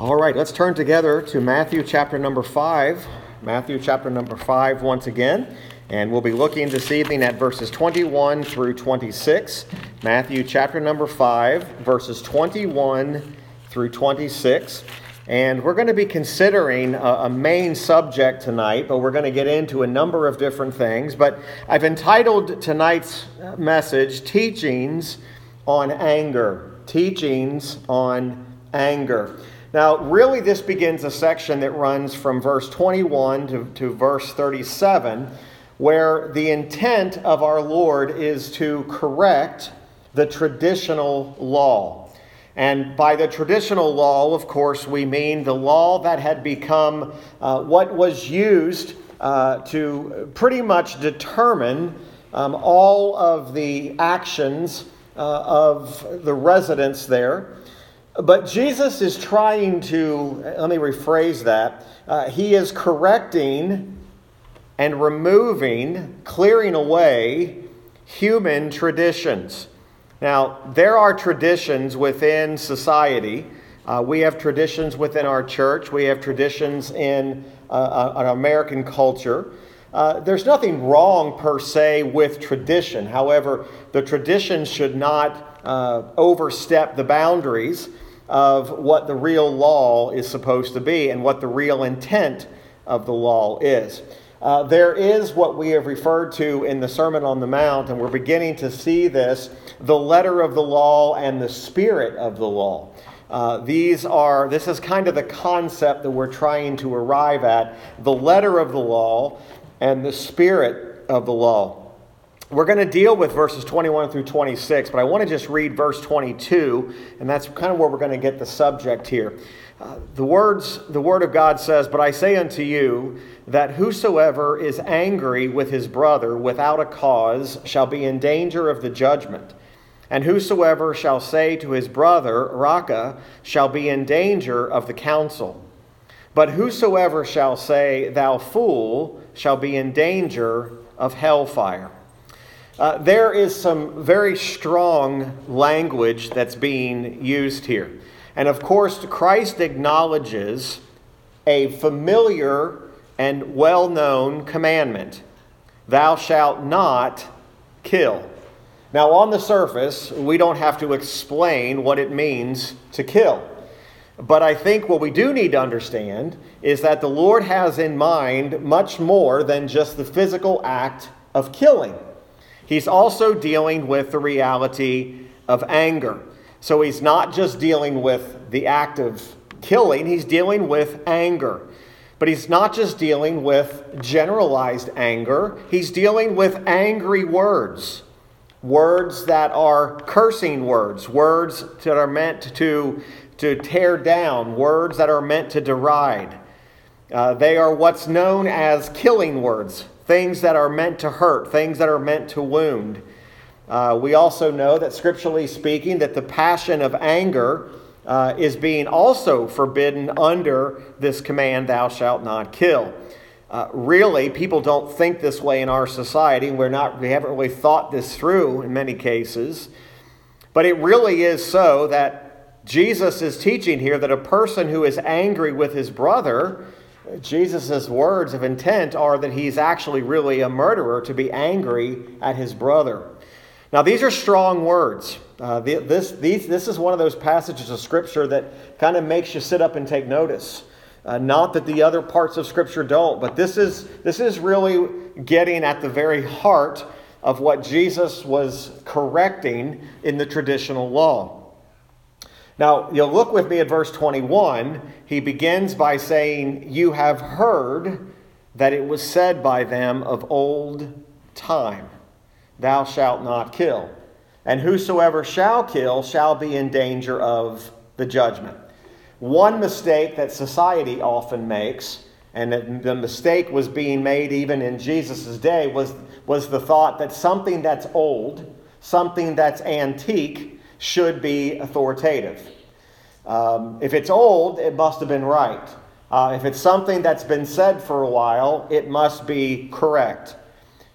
All right, let's turn together to Matthew chapter number 5. Matthew chapter number 5 once again. And we'll be looking this evening at verses 21 through 26. Matthew chapter number 5, verses 21 through 26. And we're going to be considering a, a, main subject tonight, but we're going to get into a number of different things. But I've entitled tonight's message Teachings on Anger. Teachings on Anger. Now, really, this begins a section that runs from verse 21 to, to verse 37, where the intent of our Lord is to correct the traditional law. And by the traditional law, of course, we mean the law that had become uh, what was used uh, to pretty much determine um, all of the actions uh, of the residents there. But Jesus is trying to, let me rephrase that. Uh, he is correcting and removing, clearing away human traditions. Now, there are traditions within society. Uh, we have traditions within our church, we have traditions in uh, uh an American culture. Uh, there's nothing wrong per se with tradition. However, the tradition should not uh, overstep the boundaries of what the real law is supposed to be and what the real intent of the law is. Uh, there is what we have referred to in the Sermon on the Mount, and we're beginning to see this the letter of the law and the spirit of the law. Uh, these are, this is kind of the concept that we're trying to arrive at the letter of the law and the spirit of the law. We're going to deal with verses 21 through 26, but I want to just read verse 22, and that's kind of where we're going to get the subject here. Uh, the words, the word of God says, "But I say unto you that whosoever is angry with his brother without a cause shall be in danger of the judgment." And whosoever shall say to his brother, Raca, shall be in danger of the council. But whosoever shall say, Thou fool, shall be in danger of hellfire. Uh, there is some very strong language that's being used here. And of course, Christ acknowledges a familiar and well known commandment Thou shalt not kill. Now, on the surface, we don't have to explain what it means to kill. But I think what we do need to understand is that the Lord has in mind much more than just the physical act of killing. He's also dealing with the reality of anger. So he's not just dealing with the act of killing, he's dealing with anger. But he's not just dealing with generalized anger, he's dealing with angry words. Words that are cursing words, words that are meant to, to tear down, words that are meant to deride. Uh, they are what's known as killing words things that are meant to hurt, things that are meant to wound. Uh, we also know that, scripturally speaking, that the passion of anger uh, is being also forbidden under this command, "Thou shalt not kill." Uh, really, people don't think this way in our society. We're not. We haven't really thought this through in many cases, but it really is so that Jesus is teaching here that a person who is angry with his brother Jesus' words of intent are that he's actually really a murderer to be angry at his brother. Now, these are strong words. Uh, this, these, this is one of those passages of Scripture that kind of makes you sit up and take notice. Uh, not that the other parts of Scripture don't, but this is, this is really getting at the very heart of what Jesus was correcting in the traditional law. Now, you'll look with me at verse 21. He begins by saying, You have heard that it was said by them of old time, Thou shalt not kill. And whosoever shall kill shall be in danger of the judgment. One mistake that society often makes, and the mistake was being made even in Jesus' day, was, was the thought that something that's old, something that's antique, should be authoritative. Um, if it's old, it must have been right. Uh, if it's something that's been said for a while, it must be correct.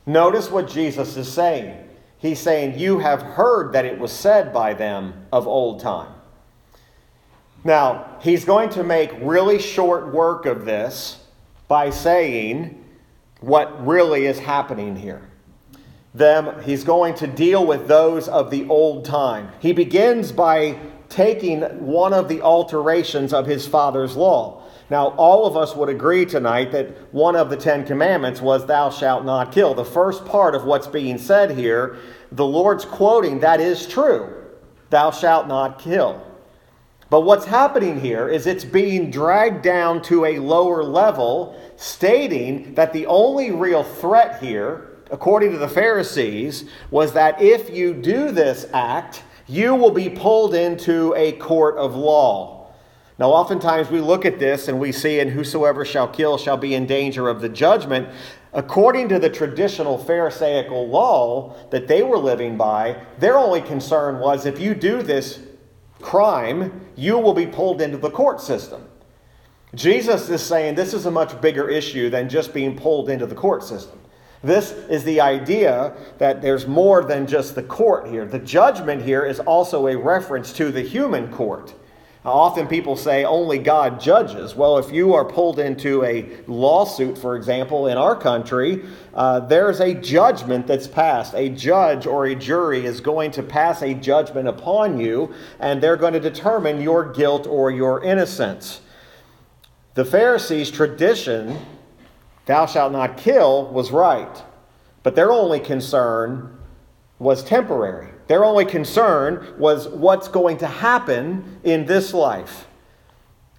Notice what Jesus is saying. He's saying, You have heard that it was said by them of old time. Now, he's going to make really short work of this by saying what really is happening here. Them, he's going to deal with those of the old time. He begins by taking one of the alterations of his father's law. Now, all of us would agree tonight that one of the Ten Commandments was, Thou shalt not kill. The first part of what's being said here, the Lord's quoting, that is true. Thou shalt not kill. But what's happening here is it's being dragged down to a lower level, stating that the only real threat here, according to the Pharisees, was that if you do this act, you will be pulled into a court of law. Now, oftentimes we look at this and we see, and whosoever shall kill shall be in danger of the judgment. According to the traditional Pharisaical law that they were living by, their only concern was if you do this crime, you will be pulled into the court system. Jesus is saying this is a much bigger issue than just being pulled into the court system. This is the idea that there's more than just the court here. The judgment here is also a reference to the human court. Often people say only God judges. Well, if you are pulled into a lawsuit, for example, in our country, uh, there's a judgment that's passed. A judge or a jury is going to pass a judgment upon you, and they're going to determine your guilt or your innocence. The Pharisees' tradition, thou shalt not kill, was right, but their only concern was temporary. Their only concern was what's going to happen in this life.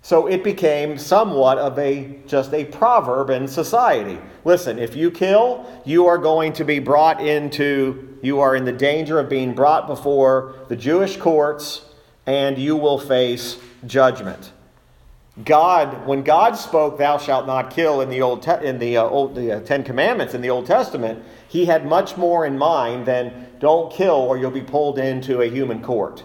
So it became somewhat of a just a proverb in society. Listen, if you kill, you are going to be brought into you are in the danger of being brought before the Jewish courts and you will face judgment. God, when God spoke, "Thou shalt not kill" in the old Te- in the uh, old the uh, Ten Commandments in the Old Testament, He had much more in mind than don't kill or you'll be pulled into a human court.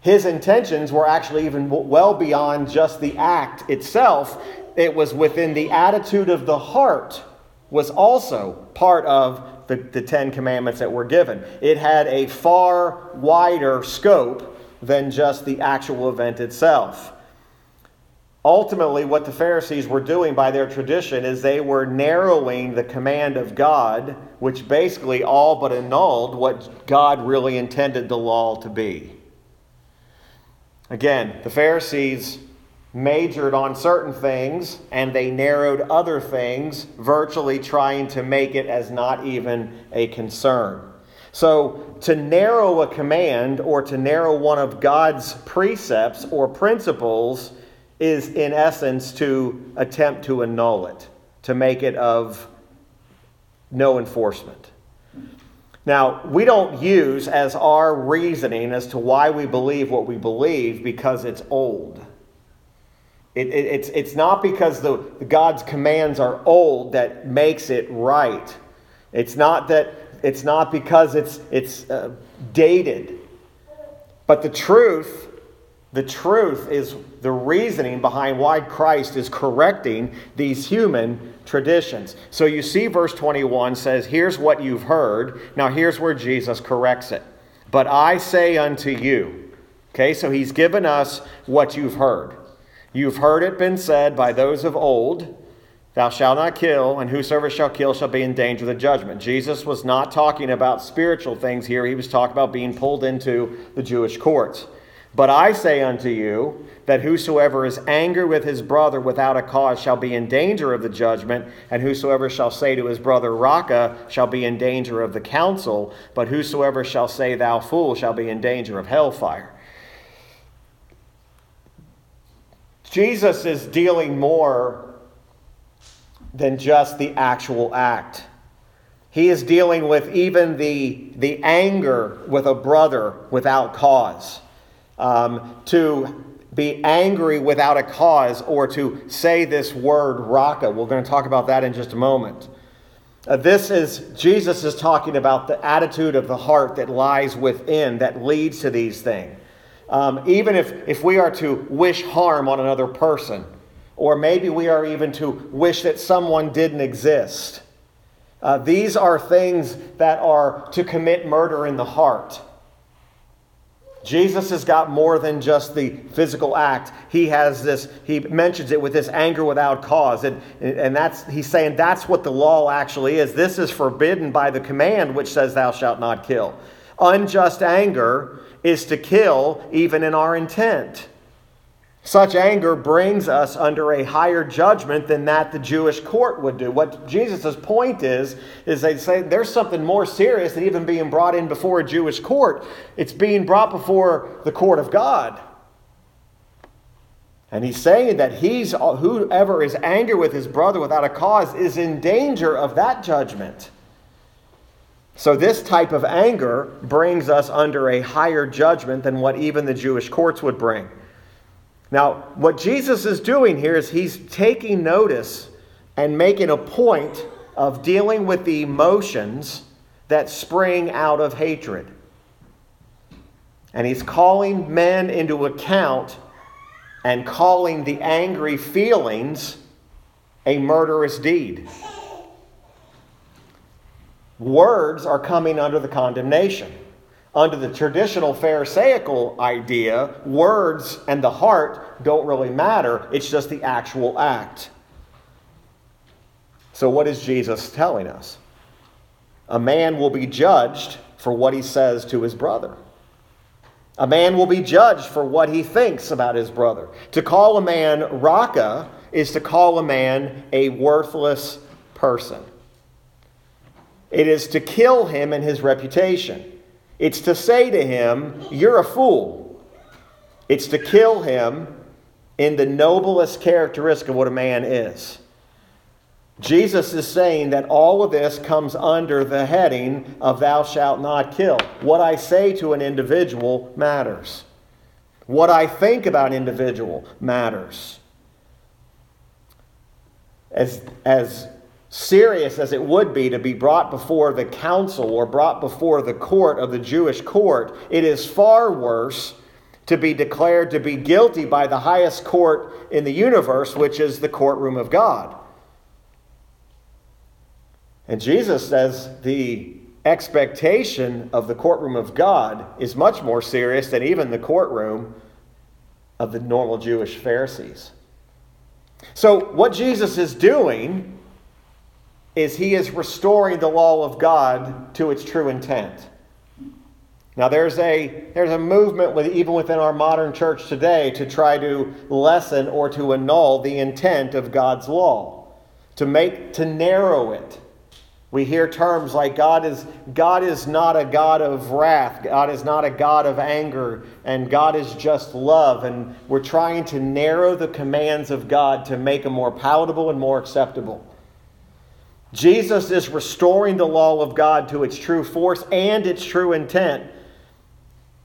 His intentions were actually even well beyond just the act itself. It was within the attitude of the heart, was also part of the, the Ten Commandments that were given. It had a far wider scope than just the actual event itself. Ultimately, what the Pharisees were doing by their tradition is they were narrowing the command of God, which basically all but annulled what God really intended the law to be. Again, the Pharisees majored on certain things and they narrowed other things, virtually trying to make it as not even a concern. So, to narrow a command or to narrow one of God's precepts or principles is, in essence, to attempt to annul it, to make it of no enforcement. Now, we don't use as our reasoning as to why we believe what we believe because it's old. It, it, it's, it's not because the, God's commands are old that makes it right. It's not that it's not because it's, it's uh, dated. But the truth the truth is the reasoning behind why Christ is correcting these human traditions. So you see, verse 21 says, Here's what you've heard. Now, here's where Jesus corrects it. But I say unto you, okay, so he's given us what you've heard. You've heard it been said by those of old, Thou shalt not kill, and whosoever shall kill shall be in danger of the judgment. Jesus was not talking about spiritual things here, he was talking about being pulled into the Jewish courts. But I say unto you that whosoever is angry with his brother without a cause shall be in danger of the judgment, and whosoever shall say to his brother, Raca, shall be in danger of the council, but whosoever shall say, Thou fool, shall be in danger of hellfire. Jesus is dealing more than just the actual act. He is dealing with even the, the anger with a brother without cause um, to be angry without a cause or to say this word raca. We're going to talk about that in just a moment. Uh, this is, Jesus is talking about the attitude of the heart that lies within that leads to these things. Um, even if, if we are to wish harm on another person, or maybe we are even to wish that someone didn't exist, uh, these are things that are to commit murder in the heart. Jesus has got more than just the physical act. He has this, he mentions it with this anger without cause. And, and that's, he's saying that's what the law actually is. This is forbidden by the command which says, Thou shalt not kill. Unjust anger is to kill even in our intent. Such anger brings us under a higher judgment than that the Jewish court would do. What Jesus' point is, is they say there's something more serious than even being brought in before a Jewish court. It's being brought before the court of God. And he's saying that he's whoever is angry with his brother without a cause is in danger of that judgment. So, this type of anger brings us under a higher judgment than what even the Jewish courts would bring. Now, what Jesus is doing here is he's taking notice and making a point of dealing with the emotions that spring out of hatred. And he's calling men into account and calling the angry feelings a murderous deed. Words are coming under the condemnation. Under the traditional Pharisaical idea, words and the heart don't really matter, it's just the actual act. So, what is Jesus telling us? A man will be judged for what he says to his brother. A man will be judged for what he thinks about his brother. To call a man Raca is to call a man a worthless person. It is to kill him and his reputation. It's to say to him, You're a fool. It's to kill him in the noblest characteristic of what a man is. Jesus is saying that all of this comes under the heading of thou shalt not kill. What I say to an individual matters. What I think about an individual matters. As, as serious as it would be to be brought before the council or brought before the court of the Jewish court, it is far worse to be declared to be guilty by the highest court in the universe, which is the courtroom of God. And Jesus says the expectation of the courtroom of God is much more serious than even the courtroom of the normal Jewish Pharisees. So, what Jesus is doing is he is restoring the law of God to its true intent. Now there's a there's a movement with, even within our modern church today to try to lessen or to annul the intent of God's law, to make to narrow it. We hear terms like God is God is not a God of wrath, God is not a God of anger, and God is just love and we're trying to narrow the commands of God to make them more palatable and more acceptable. Jesus is restoring the law of God to its true force and its true intent.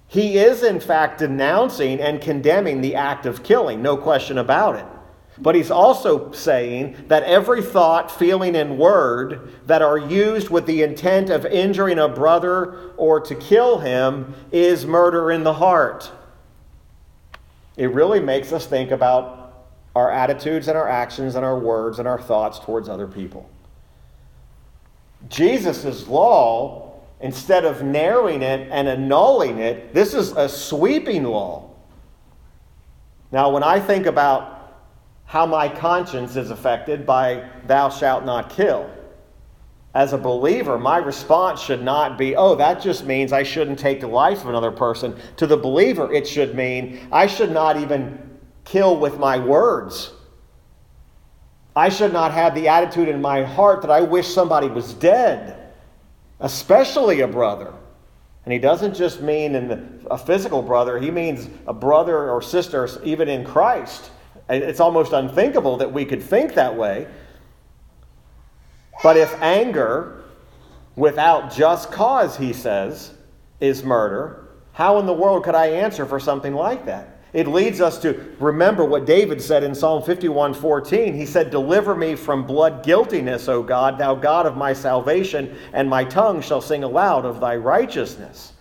He is, in fact, denouncing and condemning the act of killing, no question about it. But he's also saying that every thought, feeling, and word that are used with the intent of injuring a brother or to kill him is murder in the heart. It really makes us think about our attitudes and our actions and our words and our thoughts towards other people. Jesus' law, instead of narrowing it and annulling it, this is a sweeping law. Now, when I think about how my conscience is affected by thou shalt not kill, as a believer, my response should not be, oh, that just means I shouldn't take the life of another person. To the believer, it should mean I should not even kill with my words. I should not have the attitude in my heart that I wish somebody was dead, especially a brother. And he doesn't just mean in a physical brother, he means a brother or sister, even in Christ. It's almost unthinkable that we could think that way. But if anger without just cause, he says, is murder, how in the world could I answer for something like that? It leads us to remember what David said in Psalm 51 14. He said, Deliver me from blood guiltiness, O God, thou God of my salvation, and my tongue shall sing aloud of thy righteousness.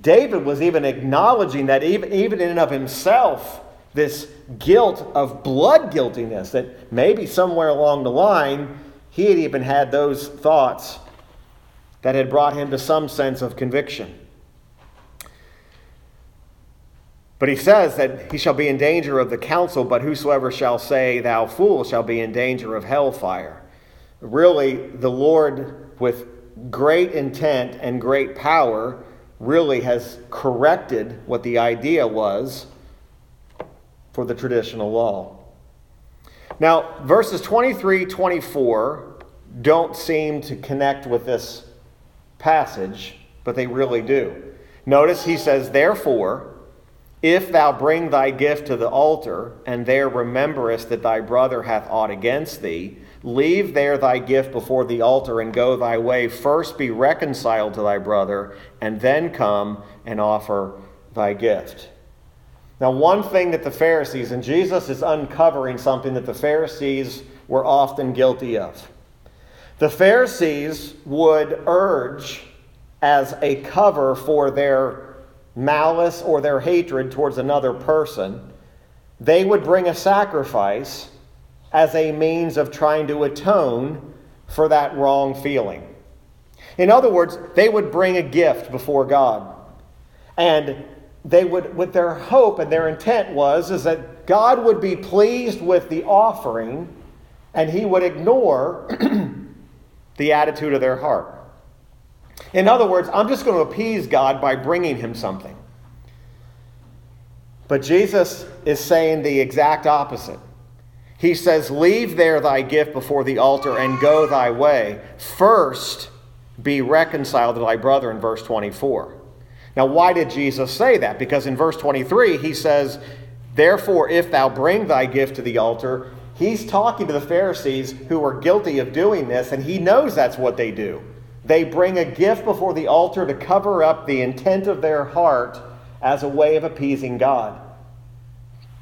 David was even acknowledging that even, even in and of himself, this guilt of blood guiltiness, that maybe somewhere along the line, he had even had those thoughts that had brought him to some sense of conviction. But he says that he shall be in danger of the council, but whosoever shall say, Thou fool, shall be in danger of hellfire. Really, the Lord, with great intent and great power, really has corrected what the idea was for the traditional law. Now, verses 23 24 don't seem to connect with this passage, but they really do. Notice he says, Therefore, if thou bring thy gift to the altar, and there rememberest that thy brother hath aught against thee, leave there thy gift before the altar and go thy way. First be reconciled to thy brother, and then come and offer thy gift. Now, one thing that the Pharisees, and Jesus is uncovering something that the Pharisees were often guilty of. The Pharisees would urge as a cover for their malice or their hatred towards another person, they would bring a sacrifice as a means of trying to atone for that wrong feeling. In other words, they would bring a gift before God. And they would, with their hope and their intent was, is that God would be pleased with the offering and he would ignore the attitude of their heart. In other words, I'm just going to appease God by bringing him something. But Jesus is saying the exact opposite. He says, Leave there thy gift before the altar and go thy way. First be reconciled to thy brother in verse 24. Now, why did Jesus say that? Because in verse 23, he says, Therefore, if thou bring thy gift to the altar, he's talking to the Pharisees who were guilty of doing this, and he knows that's what they do. They bring a gift before the altar to cover up the intent of their heart as a way of appeasing God.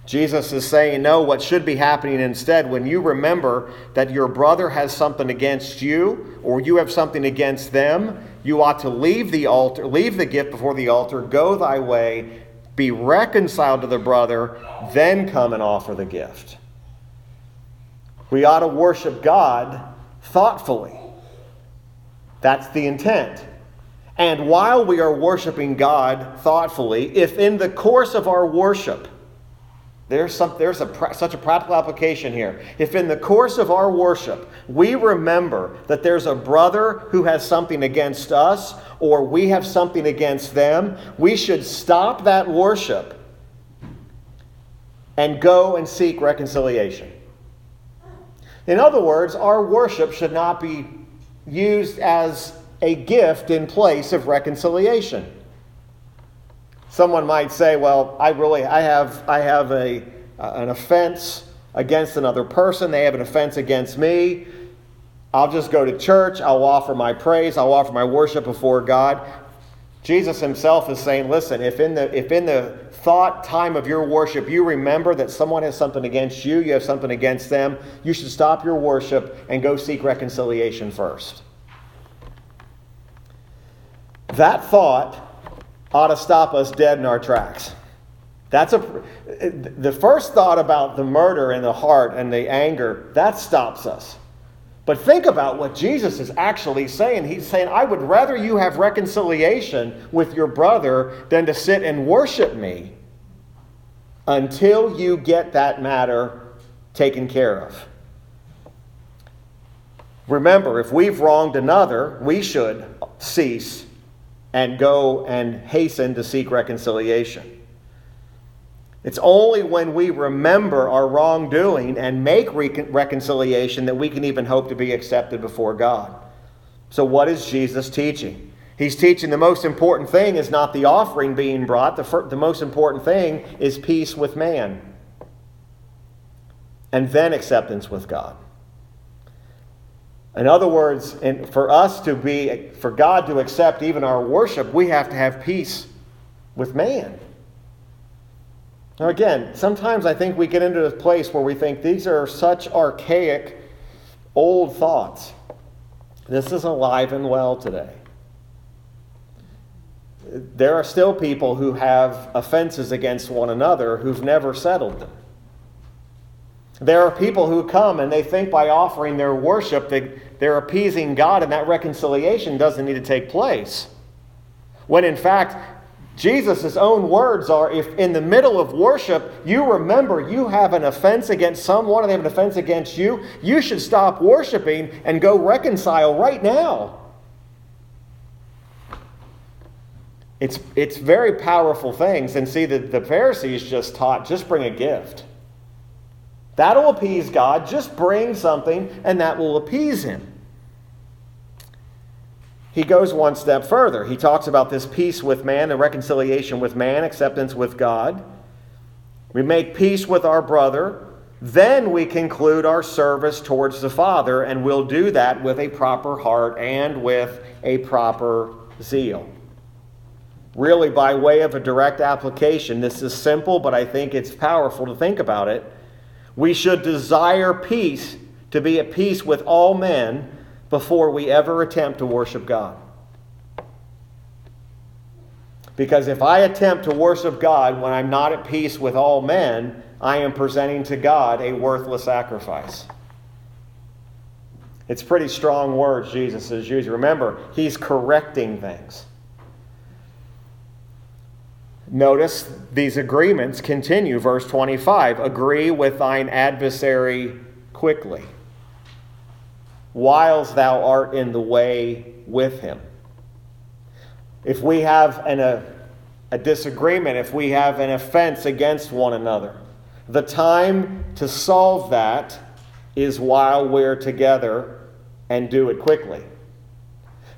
Jesus is saying, No, what should be happening instead, when you remember that your brother has something against you or you have something against them, you ought to leave the altar, leave the gift before the altar, go thy way, be reconciled to the brother, then come and offer the gift. We ought to worship God thoughtfully. That's the intent. And while we are worshiping God thoughtfully, if in the course of our worship, there's, some, there's a, such a practical application here. If in the course of our worship we remember that there's a brother who has something against us or we have something against them, we should stop that worship and go and seek reconciliation. In other words, our worship should not be used as a gift in place of reconciliation. Someone might say, "Well, I really I have I have a uh, an offense against another person. They have an offense against me. I'll just go to church. I'll offer my praise. I'll offer my worship before God." Jesus himself is saying, "Listen, if in the if in the thought time of your worship you remember that someone has something against you, you have something against them, you should stop your worship and go seek reconciliation first. That thought ought to stop us dead in our tracks. That's a the first thought about the murder in the heart and the anger, that stops us. But think about what Jesus is actually saying. He's saying, I would rather you have reconciliation with your brother than to sit and worship me until you get that matter taken care of. Remember, if we've wronged another, we should cease and go and hasten to seek reconciliation. It's only when we remember our wrongdoing and make reconciliation that we can even hope to be accepted before God. So, what is Jesus teaching? He's teaching the most important thing is not the offering being brought, the, fir- the most important thing is peace with man, and then acceptance with God. In other words, for us to be, for God to accept even our worship, we have to have peace with man. Now, again, sometimes I think we get into this place where we think these are such archaic, old thoughts. This is alive and well today. There are still people who have offenses against one another who've never settled them. There are people who come and they think by offering their worship that they're appeasing God and that reconciliation doesn't need to take place. When in fact, Jesus' own words are if in the middle of worship you remember you have an offense against someone and they have an offense against you, you should stop worshiping and go reconcile right now. It's, it's very powerful things. And see, the, the Pharisees just taught just bring a gift. That'll appease God. Just bring something, and that will appease Him he goes one step further. He talks about this peace with man, the reconciliation with man, acceptance with God. We make peace with our brother. Then we conclude our service towards the Father, and we'll do that with a proper heart and with a proper zeal. Really, by way of a direct application, this is simple, but I think it's powerful to think about it. We should desire peace, to be at peace with all men before we ever attempt to worship God. Because if I attempt to worship God when I'm not at peace with all men, I am presenting to God a worthless sacrifice. It's pretty strong words Jesus is using. Remember, he's correcting things. Notice these agreements continue. Verse 25 Agree with thine adversary quickly whiles thou art in the way with him. If we have an, a, a disagreement, if we have an offense against one another, the time to solve that is while we're together and do it quickly.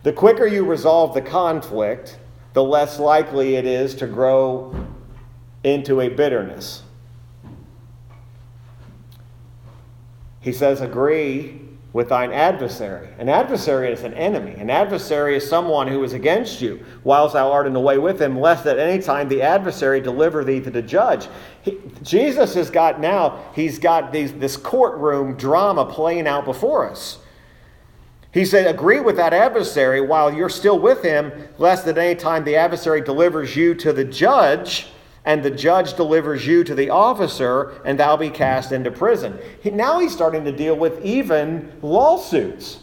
The quicker you resolve the conflict, the less likely it is to grow into a bitterness. He says, agree with thine adversary. An adversary is an enemy. An adversary is someone who is against you, whilst thou art in the way with him, lest at any time the adversary deliver thee to the judge. He, Jesus has got now, he's got these, this courtroom drama playing out before us. He said, Agree with that adversary while you're still with him, lest at any time the adversary delivers you to the judge and the judge delivers you to the officer, and thou be cast into prison. Now he's starting to deal with even lawsuits.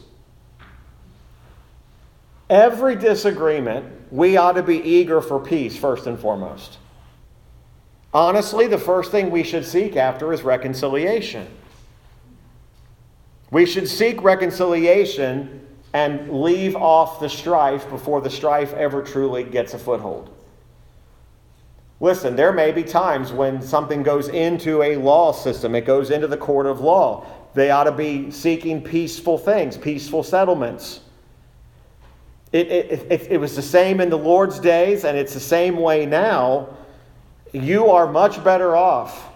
Every disagreement, we ought to be eager for peace, first and foremost. Honestly, the first thing we should seek after is reconciliation. We should seek reconciliation and leave off the strife before the strife ever truly gets a foothold. Listen, there may be times when something goes into a law system, it goes into the court of law. They ought to be seeking peaceful things, peaceful settlements. It, it, it, it, was the same in the Lord's days, and it's the same way now. You are much better off.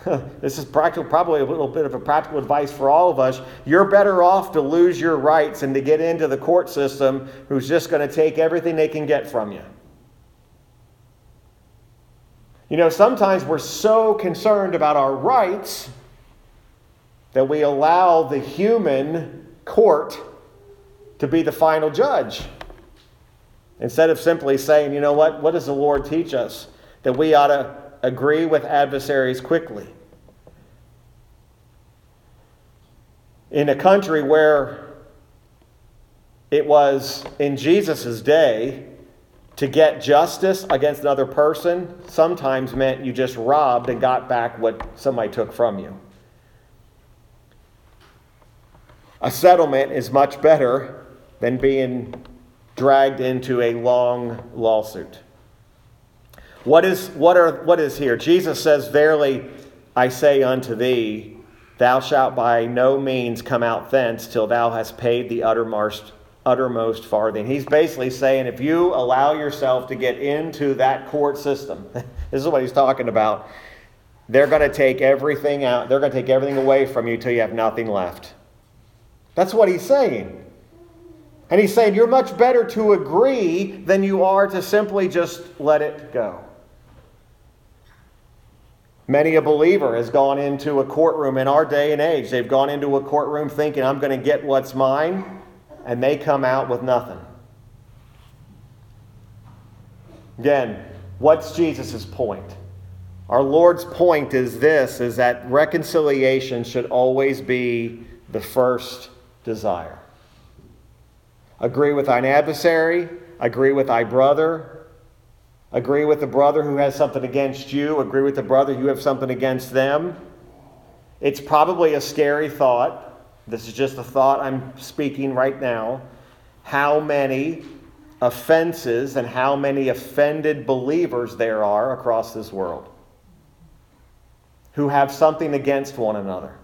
this is practical, probably a little bit of a practical advice for all of us. You're better off to lose your rights and to get into the court system who's just going to take everything they can get from you. You know, sometimes we're so concerned about our rights that we allow the human court to be the final judge. Instead of simply saying, you know what, what does the Lord teach us? That we ought to agree with adversaries quickly. In a country where it was in Jesus' day, to get justice against another person sometimes meant you just robbed and got back what somebody took from you. A settlement is much better than being dragged into a long lawsuit. What is, what, are, what is here? Jesus says, Verily I say unto thee, thou shalt by no means come out thence till thou hast paid the uttermost uttermost farthing. He's basically saying if you allow yourself to get into that court system, this is what he's talking about, they're going to take everything out, they're going to take everything away from you till you have nothing left. That's what he's saying. And he's saying you're much better to agree than you are to simply just let it go. Many a believer has gone into a courtroom in our day and age. They've gone into a courtroom thinking, I'm going to get what's mine and they come out with nothing. Again, what's Jesus' point? Our Lord's point is this is that reconciliation should always be the first desire. Agree with thine adversary, agree with thy brother, Agree with the brother who has something against you, agree with the brother you have something against them. It's probably a scary thought. This is just a thought I'm speaking right now. How many offenses and how many offended believers there are across this world who have something against one another.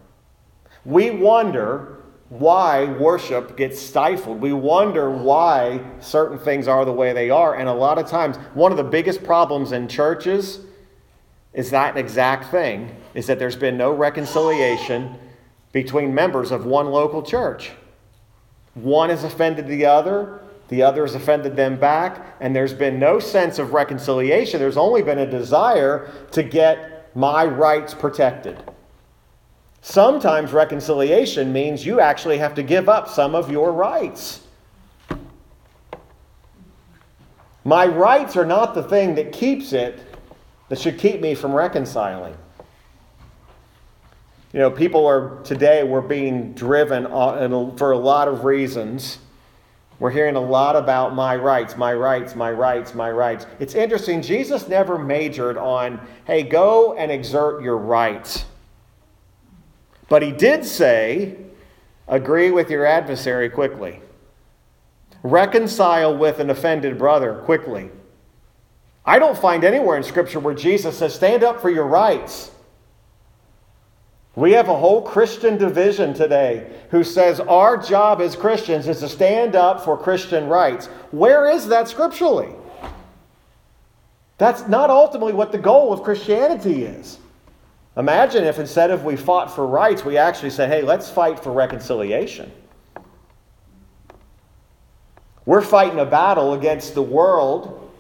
We wonder why worship gets stifled. We wonder why certain things are the way they are. And a lot of times, one of the biggest problems in churches is that exact thing is that there's been no reconciliation between members of one local church. One has offended the other, the other has offended them back, and there's been no sense of reconciliation. There's only been a desire to get my rights protected. Sometimes reconciliation means you actually have to give up some of your rights. My rights are not the thing that keeps it, that should keep me from reconciling. You know, people are today, we're being driven for a lot of reasons. We're hearing a lot about my rights, my rights, my rights, my rights. It's interesting, Jesus never majored on, hey, go and exert your rights. But he did say, agree with your adversary quickly. Reconcile with an offended brother quickly. I don't find anywhere in Scripture where Jesus says, stand up for your rights. We have a whole Christian division today who says our job as Christians is to stand up for Christian rights. Where is that scripturally? That's not ultimately what the goal of Christianity is. Imagine if instead of we fought for rights, we actually said, hey, let's fight for reconciliation. We're fighting a battle against the world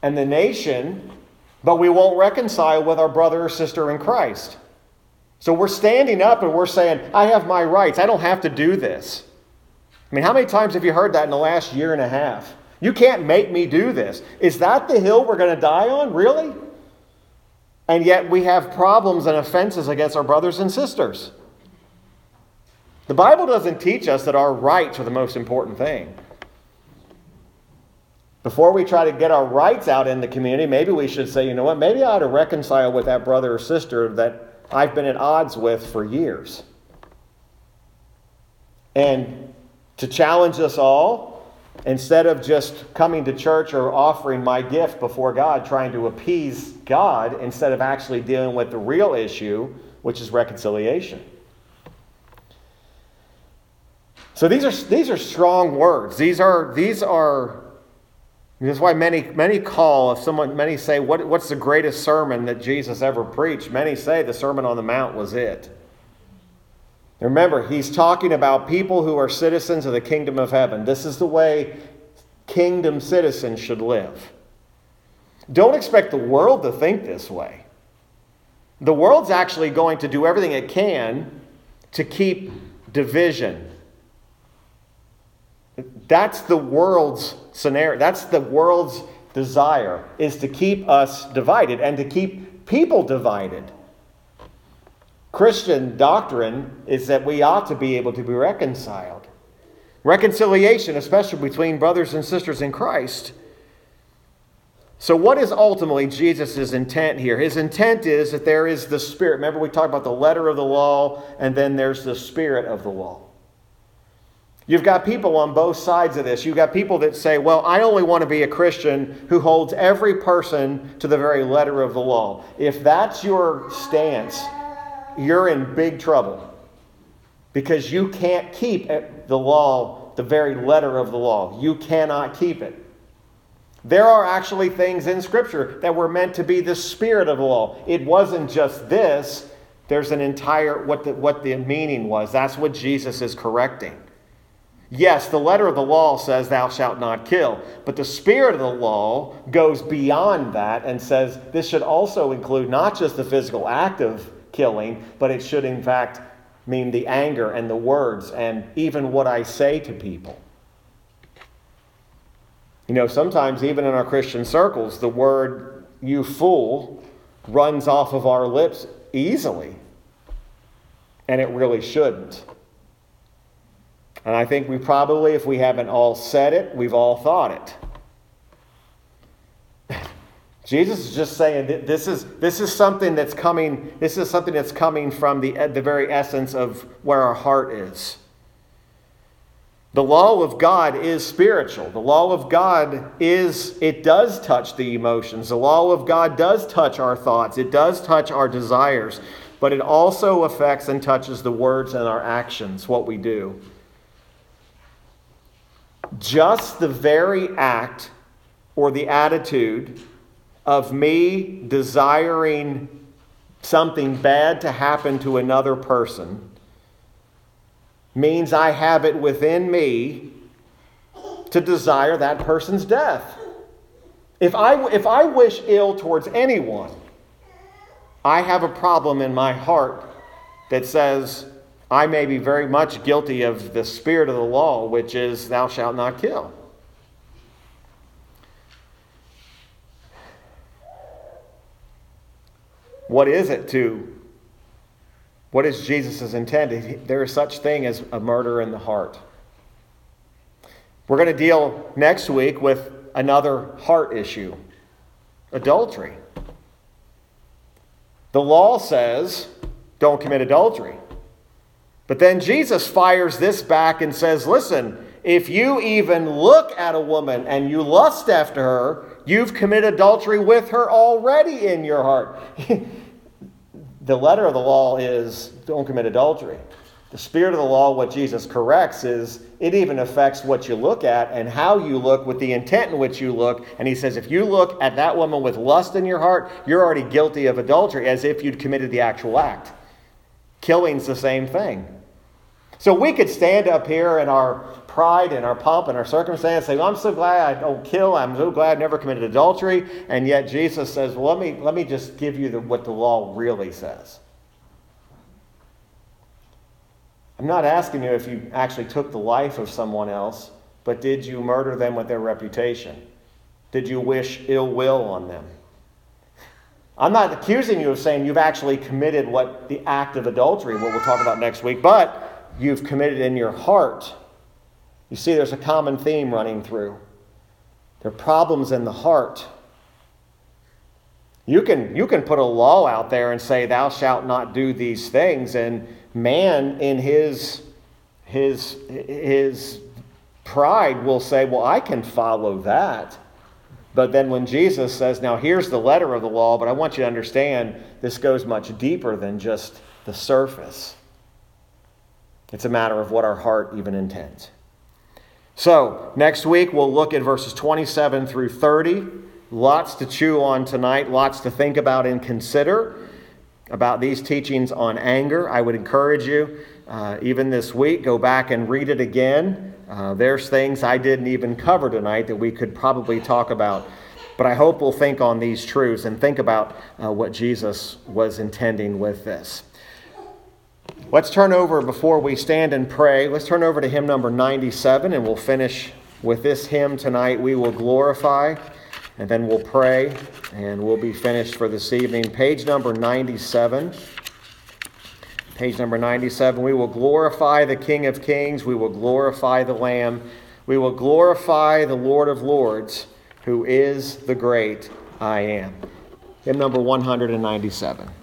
and the nation, but we won't reconcile with our brother or sister in Christ. So we're standing up and we're saying, I have my rights. I don't have to do this. I mean, how many times have you heard that in the last year and a half? You can't make me do this. Is that the hill we're going to die on? Really? And yet we have problems and offenses against our brothers and sisters. The Bible doesn't teach us that our rights are the most important thing. Before we try to get our rights out in the community, maybe we should say, you know what, maybe I ought to reconcile with that brother or sister that I've been at odds with for years. And to challenge us all, Instead of just coming to church or offering my gift before God, trying to appease God, instead of actually dealing with the real issue, which is reconciliation. So these are, these are strong words. These are, these are that's why many, many call, if someone, many say, what, what's the greatest sermon that Jesus ever preached? Many say the Sermon on the Mount was it. Remember, he's talking about people who are citizens of the kingdom of heaven. This is the way kingdom citizens should live. Don't expect the world to think this way. The world's actually going to do everything it can to keep division. That's the world's scenario. That's the world's desire is to keep us divided and to keep people divided. Christian doctrine is that we ought to be able to be reconciled. Reconciliation, especially between brothers and sisters in Christ. So, what is ultimately Jesus' intent here? His intent is that there is the Spirit. Remember, we talked about the letter of the law, and then there's the Spirit of the law. You've got people on both sides of this. You've got people that say, well, I only want to be a Christian who holds every person to the very letter of the law. If that's your stance, you're in big trouble because you can't keep the law, the very letter of the law. You cannot keep it. There are actually things in Scripture that were meant to be the spirit of the law. It wasn't just this, there's an entire, what the, what the meaning was. That's what Jesus is correcting. Yes, the letter of the law says, Thou shalt not kill. But the spirit of the law goes beyond that and says this should also include not just the physical act of killing, but it should, in fact, mean the anger and the words and even what I say to people. You know, sometimes even in our Christian circles, the word you fool runs off of our lips easily, and it really shouldn't. And I think we probably, if we haven't all said it, we've all thought it. Jesus is just saying that this is, this is something that's coming, this is something that's coming from the, the very essence of where our heart is. The law of God is spiritual. The law of God is, it does touch the emotions. The law of God does touch our thoughts. It does touch our desires. But it also affects and touches the words and our actions, what we do. Just the very act or the attitude of me desiring something bad to happen to another person means I have it within me to desire that person's death. If I, if I wish ill towards anyone, I have a problem in my heart that says I may be very much guilty of the spirit of the law, which is, Thou shalt not kill. What is it to what is Jesus' intent? There is such thing as a murder in the heart. We're going to deal next week with another heart issue adultery. The law says don't commit adultery. But then Jesus fires this back and says, listen, if you even look at a woman and you lust after her, you've committed adultery with her already in your heart. the letter of the law is don't commit adultery. The spirit of the law, what Jesus corrects, is it even affects what you look at and how you look with the intent in which you look. And he says, if you look at that woman with lust in your heart, you're already guilty of adultery as if you'd committed the actual act. Killing's the same thing. So we could stand up here in our pride and our pomp and our circumstance, and say, well, I'm so glad I don't kill. I'm so glad I never committed adultery. And yet Jesus says, well, let me, let me just give you the, what the law really says. I'm not asking you if you actually took the life of someone else, but did you murder them with their reputation? Did you wish ill will on them? I'm not accusing you of saying you've actually committed what the act of adultery, what we'll talk about next week, but you've committed in your heart. You see, there's a common theme running through. There are problems in the heart. You can, you can put a law out there and say, Thou shalt not do these things, and man, in his, his, his pride, will say, Well, I can follow that. But then when Jesus says, Now here's the letter of the law, but I want you to understand this goes much deeper than just the surface. It's a matter of what our heart even intends. So, next week we'll look at verses 27 through 30. Lots to chew on tonight, lots to think about and consider about these teachings on anger. I would encourage you, uh, even this week, go back and read it again. Uh, there's things I didn't even cover tonight that we could probably talk about. But I hope we'll think on these truths and think about uh, what Jesus was intending with this. Let's turn over before we stand and pray. Let's turn over to hymn number 97 and we'll finish with this hymn tonight. We will glorify and then we'll pray and we'll be finished for this evening. Page number 97. Page number 97. We will glorify the King of Kings. We will glorify the Lamb. We will glorify the Lord of Lords, who is the great I am. Hymn number 197.